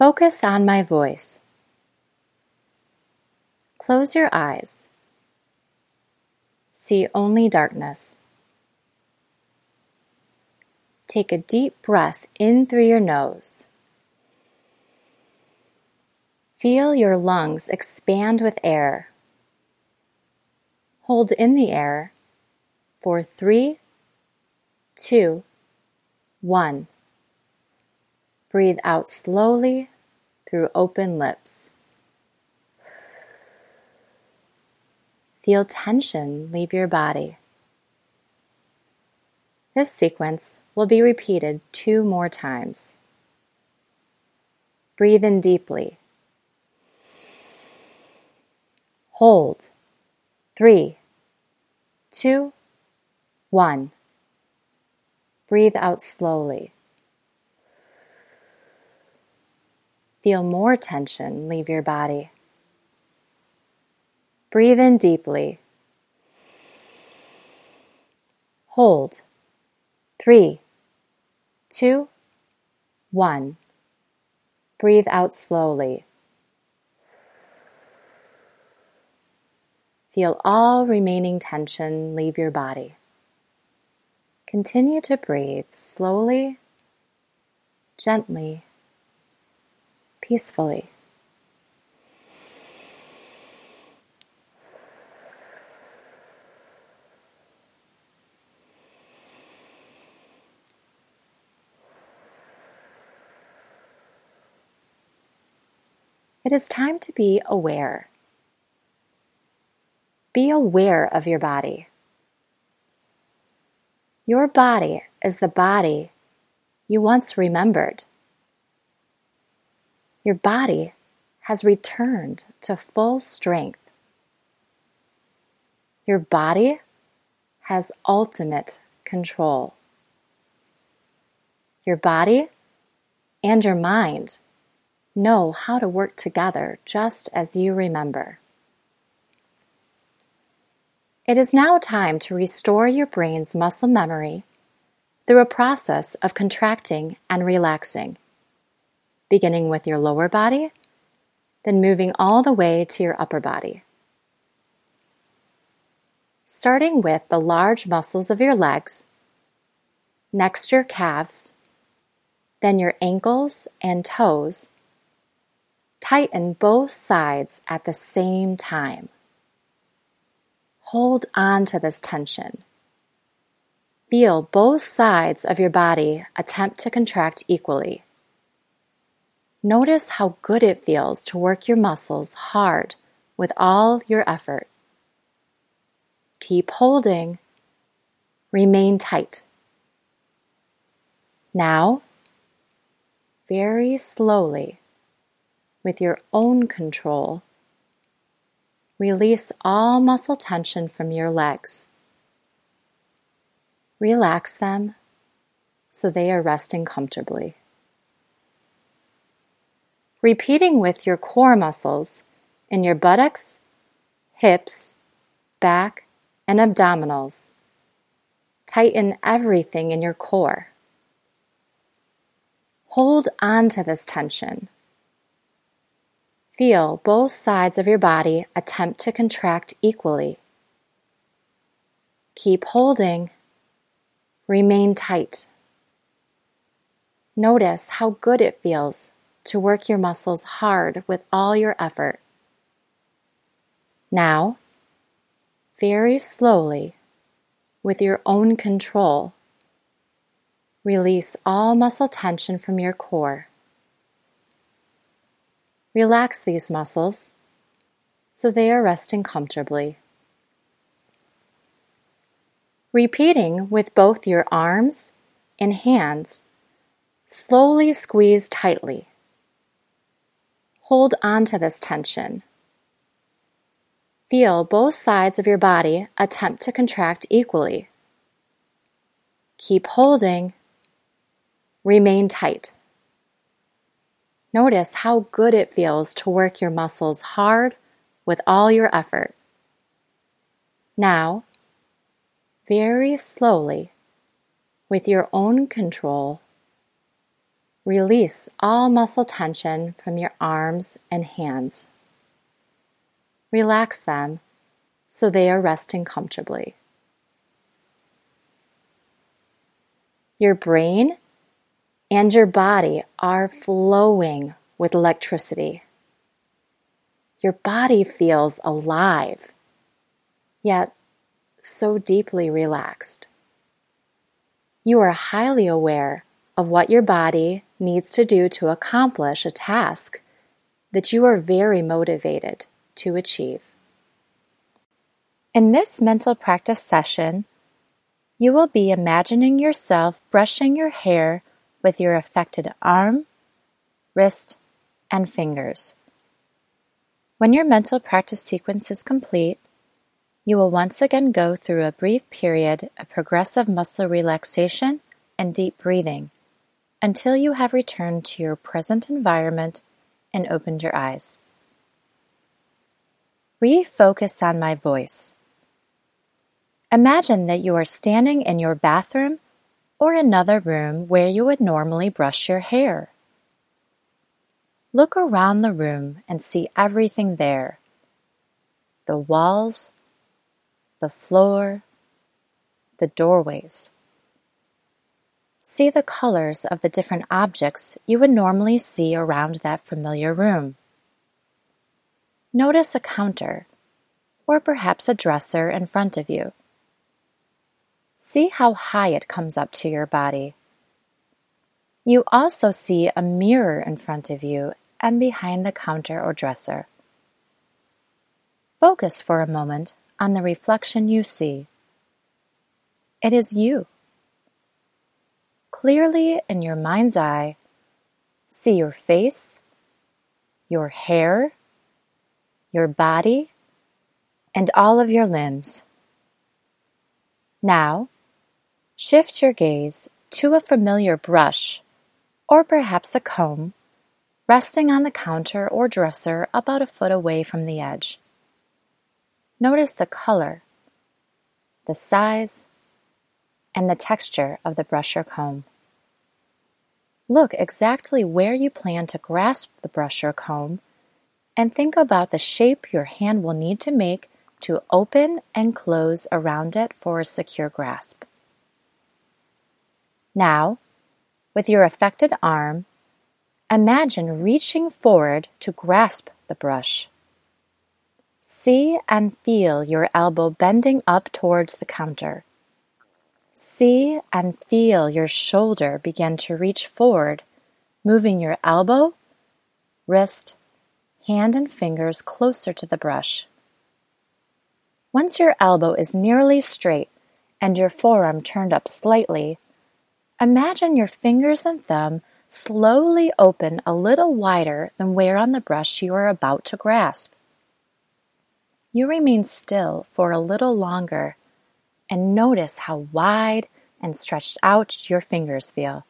Focus on my voice. Close your eyes. See only darkness. Take a deep breath in through your nose. Feel your lungs expand with air. Hold in the air for three, two, one. Breathe out slowly through open lips. Feel tension leave your body. This sequence will be repeated two more times. Breathe in deeply. Hold. Three, two, one. Breathe out slowly. Feel more tension leave your body. Breathe in deeply. Hold. Three, two, one. Breathe out slowly. Feel all remaining tension leave your body. Continue to breathe slowly, gently, peacefully. It is time to be aware. Be aware of your body. Your body is the body you once remembered. Your body has returned to full strength. Your body has ultimate control. Your body and your mind know how to work together just as you remember. It is now time to restore your brain's muscle memory through a process of contracting and relaxing, beginning with your lower body, then moving all the way to your upper body. Starting with the large muscles of your legs, next your calves, then your ankles and toes, tighten both sides at the same time. Hold on to this tension. Feel both sides of your body attempt to contract equally. Notice how good it feels to work your muscles hard with all your effort. Keep holding. Remain tight. Now, very slowly, with your own control, Release all muscle tension from your legs. Relax them so they are resting comfortably. Repeating with your core muscles in your buttocks, hips, back, and abdominals. Tighten everything in your core. Hold on to this tension Feel both sides of your body attempt to contract equally. Keep holding. Remain tight. Notice how good it feels to work your muscles hard with all your effort. Now, very slowly, with your own control, release all muscle tension from your core. Relax these muscles so they are resting comfortably. Repeating with both your arms and hands, slowly squeeze tightly. Hold on to this tension. Feel both sides of your body attempt to contract equally. Keep holding. Remain tight. Notice how good it feels to work your muscles hard with all your effort. Now, very slowly, with your own control, Release all muscle tension from your arms and hands. Relax them so they are resting comfortably. Your brain and your body are flowing with electricity. Your body feels alive, yet so deeply relaxed. You are highly aware of what your body needs to do to accomplish a task that you are very motivated to achieve. In this mental practice session, you will be imagining yourself brushing your hair with your affected arm, wrist, and fingers. When your mental practice sequence is complete, you will once again go through a brief period of progressive muscle relaxation and deep breathing until you have returned to your present environment and opened your eyes. Refocus on my voice. Imagine that you are standing in your bathroom or another room where you would normally brush your hair. Look around the room and see everything there the walls, the floor, the doorways. See the colors of the different objects you would normally see around that familiar room. Notice a counter, or perhaps a dresser in front of you. See how high it comes up to your body. You also see a mirror in front of you and behind the counter or dresser. Focus for a moment on the reflection you see. It is you. Clearly in your mind's eye, see your face, your hair, your body, and all of your limbs. Now, shift your gaze to a familiar brush or perhaps a comb resting on the counter or dresser about a foot away from the edge. Notice the color, the size, and the texture of the brush or comb. Look exactly where you plan to grasp the brush or comb and think about the shape your hand will need to make to open and close around it for a secure grasp. Now, with your affected arm, imagine reaching forward to grasp the brush. See and feel your elbow bending up towards the counter. See and feel your shoulder begin to reach forward, moving your elbow, wrist, hand, and fingers closer to the brush. Once your elbow is nearly straight and your forearm turned up slightly, imagine your fingers and thumb slowly open a little wider than where on the brush you are about to grasp. You remain still for a little longer and notice how wide and stretched out your fingers feel.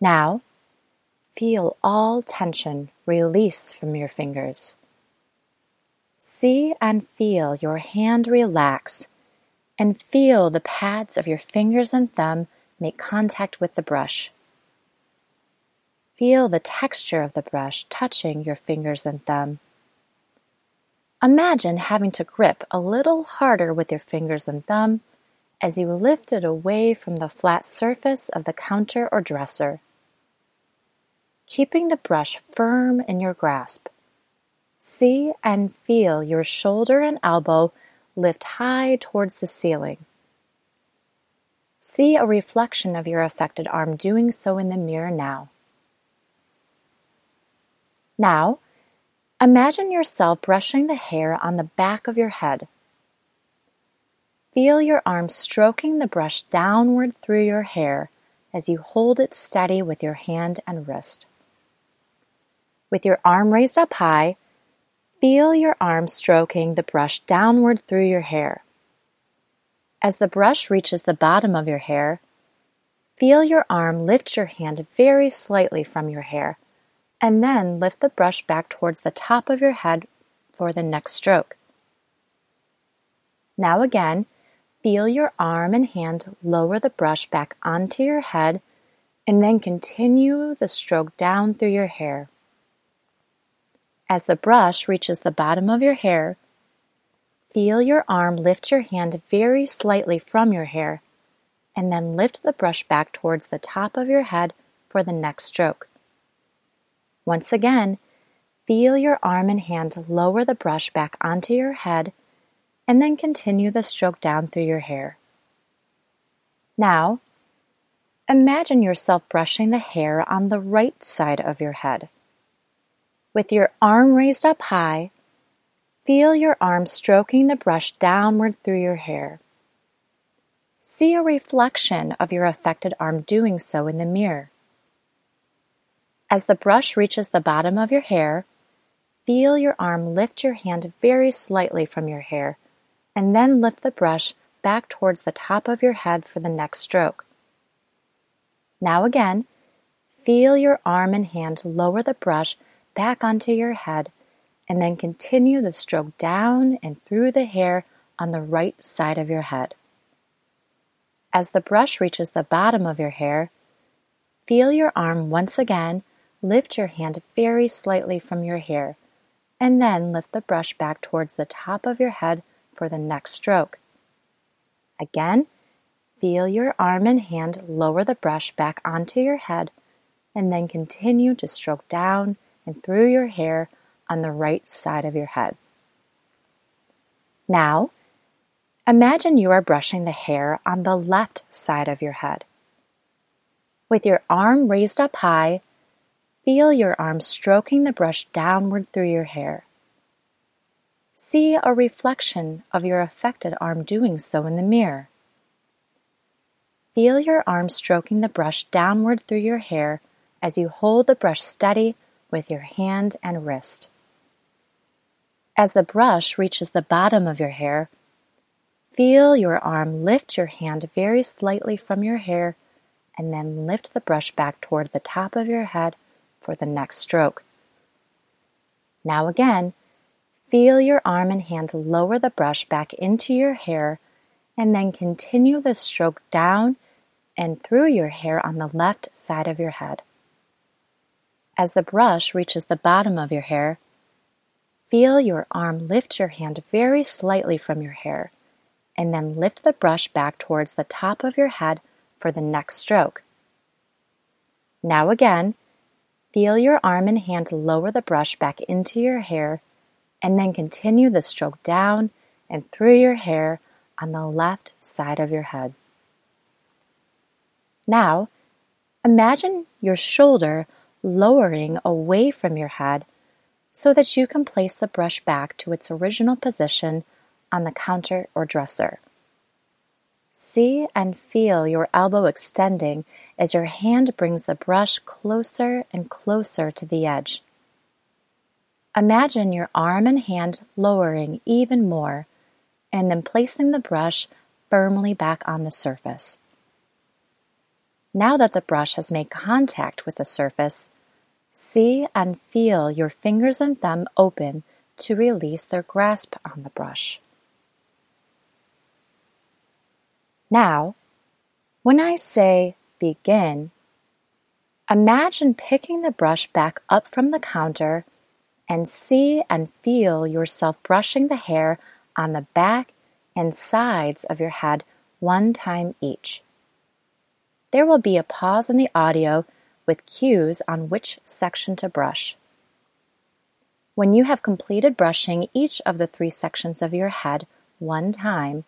Now, feel all tension release from your fingers. See and feel your hand relax and feel the pads of your fingers and thumb make contact with the brush. Feel the texture of the brush touching your fingers and thumb. Imagine having to grip a little harder with your fingers and thumb as you lift it away from the flat surface of the counter or dresser. Keeping the brush firm in your grasp. See and feel your shoulder and elbow lift high towards the ceiling. See a reflection of your affected arm doing so in the mirror now. Now, imagine yourself brushing the hair on the back of your head. Feel your arm stroking the brush downward through your hair as you hold it steady with your hand and wrist. With your arm raised up high, Feel your arm stroking the brush downward through your hair. As the brush reaches the bottom of your hair, feel your arm lift your hand very slightly from your hair, and then lift the brush back towards the top of your head for the next stroke. Now again, feel your arm and hand lower the brush back onto your head And then continue the stroke down through your hair. As the brush reaches the bottom of your hair, feel your arm lift your hand very slightly from your hair, and then lift the brush back towards the top of your head for the next stroke. Once again, feel your arm and hand lower the brush back onto your head, and then continue the stroke down through your hair. Now, imagine yourself brushing the hair on the right side of your head. With your arm raised up high, feel your arm stroking the brush downward through your hair. See a reflection of your affected arm doing so in the mirror. As the brush reaches the bottom of your hair, feel your arm lift your hand very slightly from your hair and then lift the brush back towards the top of your head for the next stroke. Now again, feel your arm and hand lower the brush back onto your head, and then continue the stroke down and through the hair on the right side of your head. As the brush reaches the bottom of your hair, feel your arm once again lift your hand very slightly from your hair, and then lift the brush back towards the top of your head for the next stroke. Again, feel your arm and hand lower the brush back onto your head, and then continue to stroke down and through your hair on the right side of your head. Now, imagine you are brushing the hair on the left side of your head. With your arm raised up high, feel your arm stroking the brush downward through your hair. See a reflection of your affected arm doing so in the mirror. Feel your arm stroking the brush downward through your hair as you hold the brush steady with your hand and wrist. As the brush reaches the bottom of your hair, feel your arm lift your hand very slightly from your hair and then lift the brush back toward the top of your head for the next stroke. Now again, feel your arm and hand lower the brush back into your hair and then continue the stroke down and through your hair on the left side of your head. As the brush reaches the bottom of your hair, feel your arm lift your hand very slightly from your hair, and then lift the brush back towards the top of your head for the next stroke. Now again, feel your arm and hand to lower the brush back into your hair, and then continue the stroke down and through your hair on the left side of your head. Now, imagine your shoulder lowering away from your head so that you can place the brush back to its original position on the counter or dresser. See and feel your elbow extending as your hand brings the brush closer and closer to the edge. Imagine your arm and hand lowering even more and then placing the brush firmly back on the surface. Now that the brush has made contact with the surface, see and feel your fingers and thumb open to release their grasp on the brush. Now, when I say begin, imagine picking the brush back up from the counter and see and feel yourself brushing the hair on the back and sides of your head one time each. There will be a pause in the audio with cues on which section to brush. When you have completed brushing each of the three sections of your head one time,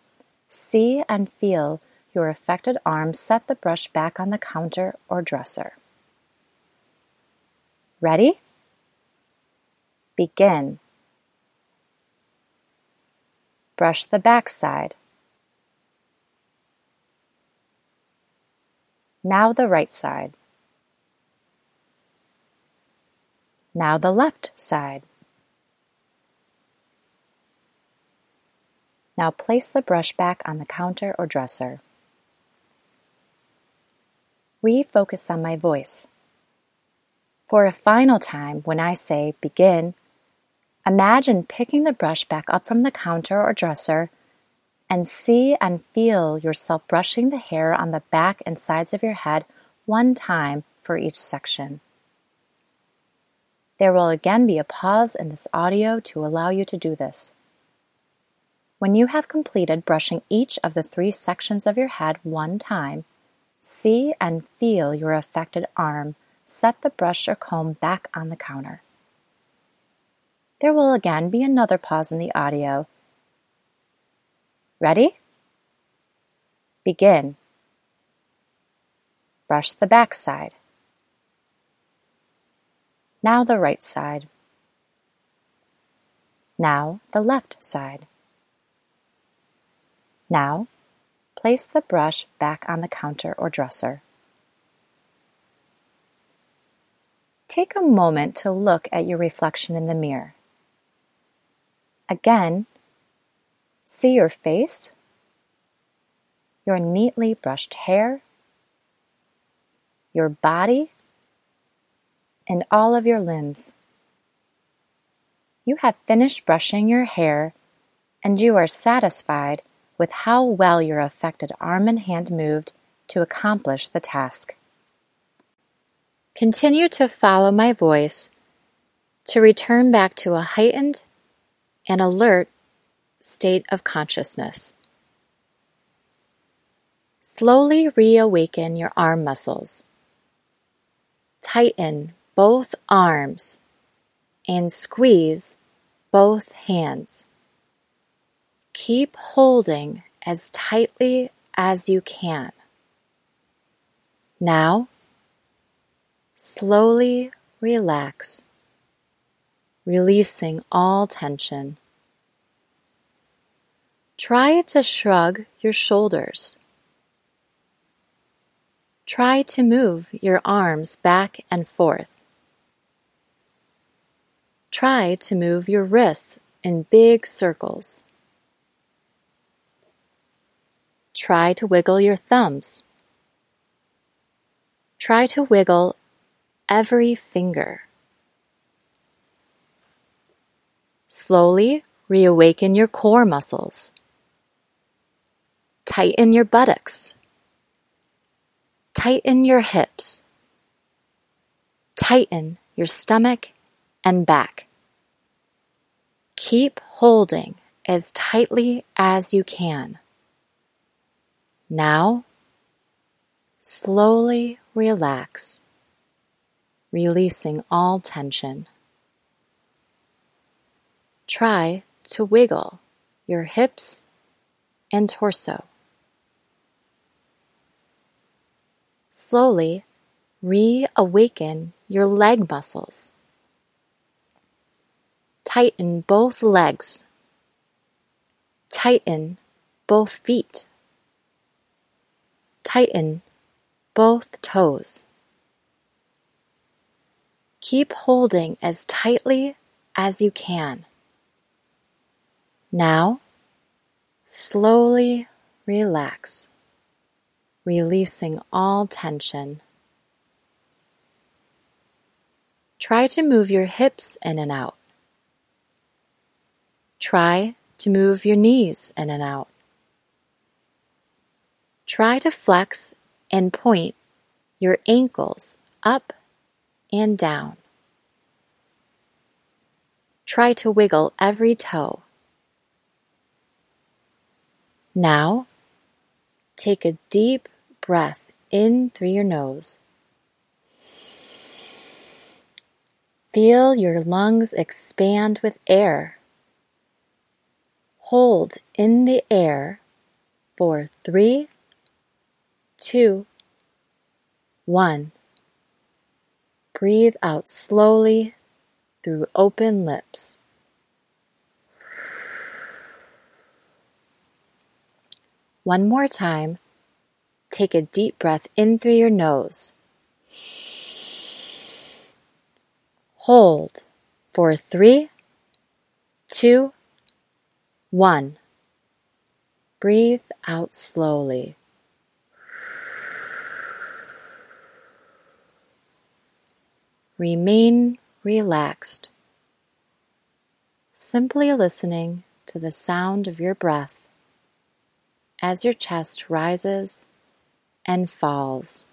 see and feel your affected arm set the brush back on the counter or dresser. Ready? Begin. Brush the back side. Now the right side. Now the left side. Now place the brush back on the counter or dresser. Refocus on my voice. For a final time, when I say begin, imagine picking the brush back up from the counter or dresser and see and feel yourself brushing the hair on the back and sides of your head one time for each section. There will again be a pause in this audio to allow you to do this. When you have completed brushing each of the three sections of your head one time, see and feel your affected arm set the brush or comb back on the counter. There will again be another pause in the audio. Ready? Begin. Brush the back side. Now the right side. Now the left side. Now, place the brush back on the counter or dresser. Take a moment to look at your reflection in the mirror. Again, see your face, your neatly brushed hair, your body, and all of your limbs. You have finished brushing your hair and you are satisfied with how well your affected arm and hand moved to accomplish the task. Continue to follow my voice to return back to a heightened and alert state of consciousness. Slowly reawaken your arm muscles. Tighten both arms and squeeze both hands. Keep holding as tightly as you can. Now, slowly relax, releasing all tension. Try to shrug your shoulders. Try to move your arms back and forth. Try to move your wrists in big circles. Try to wiggle your thumbs. Try to wiggle every finger. Slowly reawaken your core muscles. Tighten your buttocks. Tighten your hips. Tighten your stomach and back. Keep holding as tightly as you can. Now, slowly relax, releasing all tension. Try to wiggle your hips and torso. Slowly reawaken your leg muscles. Tighten both legs. Tighten both feet. Tighten both toes. Keep holding as tightly as you can. Now, slowly relax, releasing all tension. Try to move your hips in and out. Try to move your knees in and out. Try to flex and point your ankles up and down. Try to wiggle every toe. Now, take a deep breath in through your nose. Feel your lungs expand with air. Hold in the air for three two, one. Breathe out slowly through open lips. One more time. Take a deep breath in through your nose. Hold for three, two, one. Breathe out slowly. Remain relaxed, simply listening to the sound of your breath as your chest rises and falls.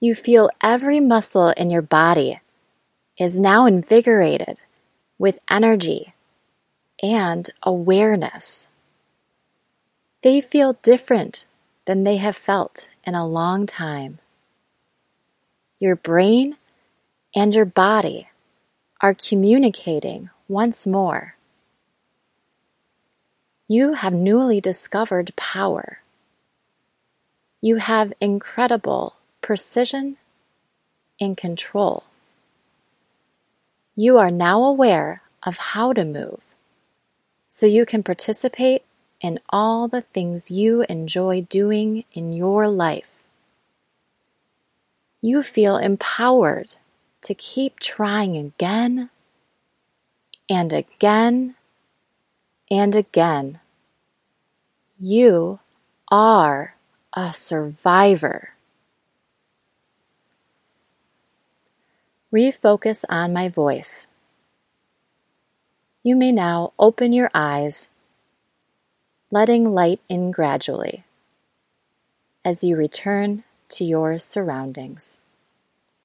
You feel every muscle in your body is now invigorated with energy and awareness. They feel different than they have felt in a long time. Your brain and your body are communicating once more. You have newly discovered power. You have incredible precision and control. You are now aware of how to move so you can participate in all the things you enjoy doing in your life. You feel empowered to keep trying again and again and again. You are a survivor. Refocus on my voice. You may now open your eyes, letting light in gradually as you return to your surroundings.